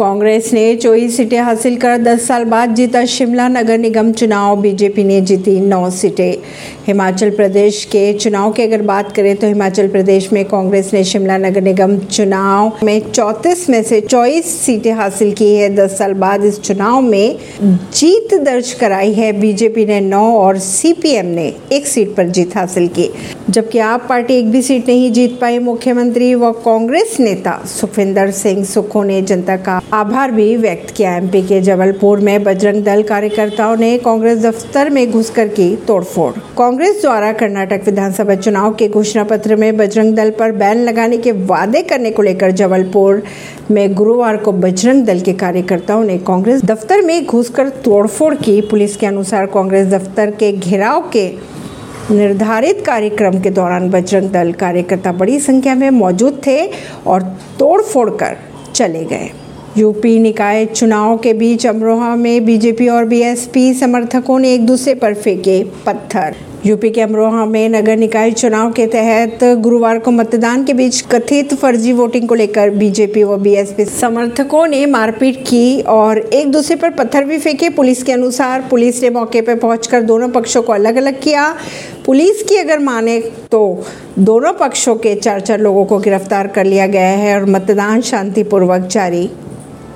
कांग्रेस ने चौबीस सीटें हासिल कर 10 साल बाद जीता शिमला नगर निगम चुनाव, बीजेपी ने जीती 9 सीटें। हिमाचल प्रदेश के चुनाव की अगर बात करें तो हिमाचल प्रदेश में कांग्रेस ने शिमला नगर निगम चुनाव में चौंतीस में से चौबीस सीटें हासिल की है। 10 साल बाद इस चुनाव में जीत दर्ज कराई है। बीजेपी ने नौ और सीपीएम ने एक सीट पर जीत हासिल की। जबकि आप पार्टी एक भी सीट नहीं जीत पाई। मुख्यमंत्री व कांग्रेस नेता सुखविंदर सिंह सुक्खू ने जनता का आभार भी व्यक्त किया एमपी के जबलपुर में बजरंग दल कार्यकर्ताओं ने कांग्रेस दफ्तर में घुसकर की तोड़फोड़। कांग्रेस द्वारा कर्नाटक विधानसभा चुनाव के घोषणा पत्र में बजरंग दल पर बैन लगाने के वादे करने को लेकर जबलपुर में गुरुवार को बजरंग दल के कार्यकर्ताओं ने कांग्रेस दफ्तर में घुसकर तोड़फोड़ की। पुलिस के अनुसार कांग्रेस दफ्तर के घेराव के निर्धारित कार्यक्रम के दौरान बजरंग दल कार्यकर्ता बड़ी संख्या में मौजूद थे और तोड़फोड़ कर चले गए। यूपी निकाय चुनाव के बीच अमरोहा में बीजेपी और बीएसपी समर्थकों ने एक दूसरे पर फेंके पत्थर। यूपी के अमरोहा में नगर निकाय चुनाव के तहत गुरुवार को मतदान के बीच कथित फर्जी वोटिंग को लेकर बीजेपी व बीएसपी समर्थकों ने मारपीट की और एक दूसरे पर पत्थर भी फेंके। पुलिस के अनुसार पुलिस ने मौके पर पहुंचकर दोनों पक्षों को अलग अलग किया। पुलिस की अगर माने तो दोनों पक्षों के चार चार लोगों को गिरफ़्तार कर लिया गया है और मतदान शांतिपूर्वक जारी।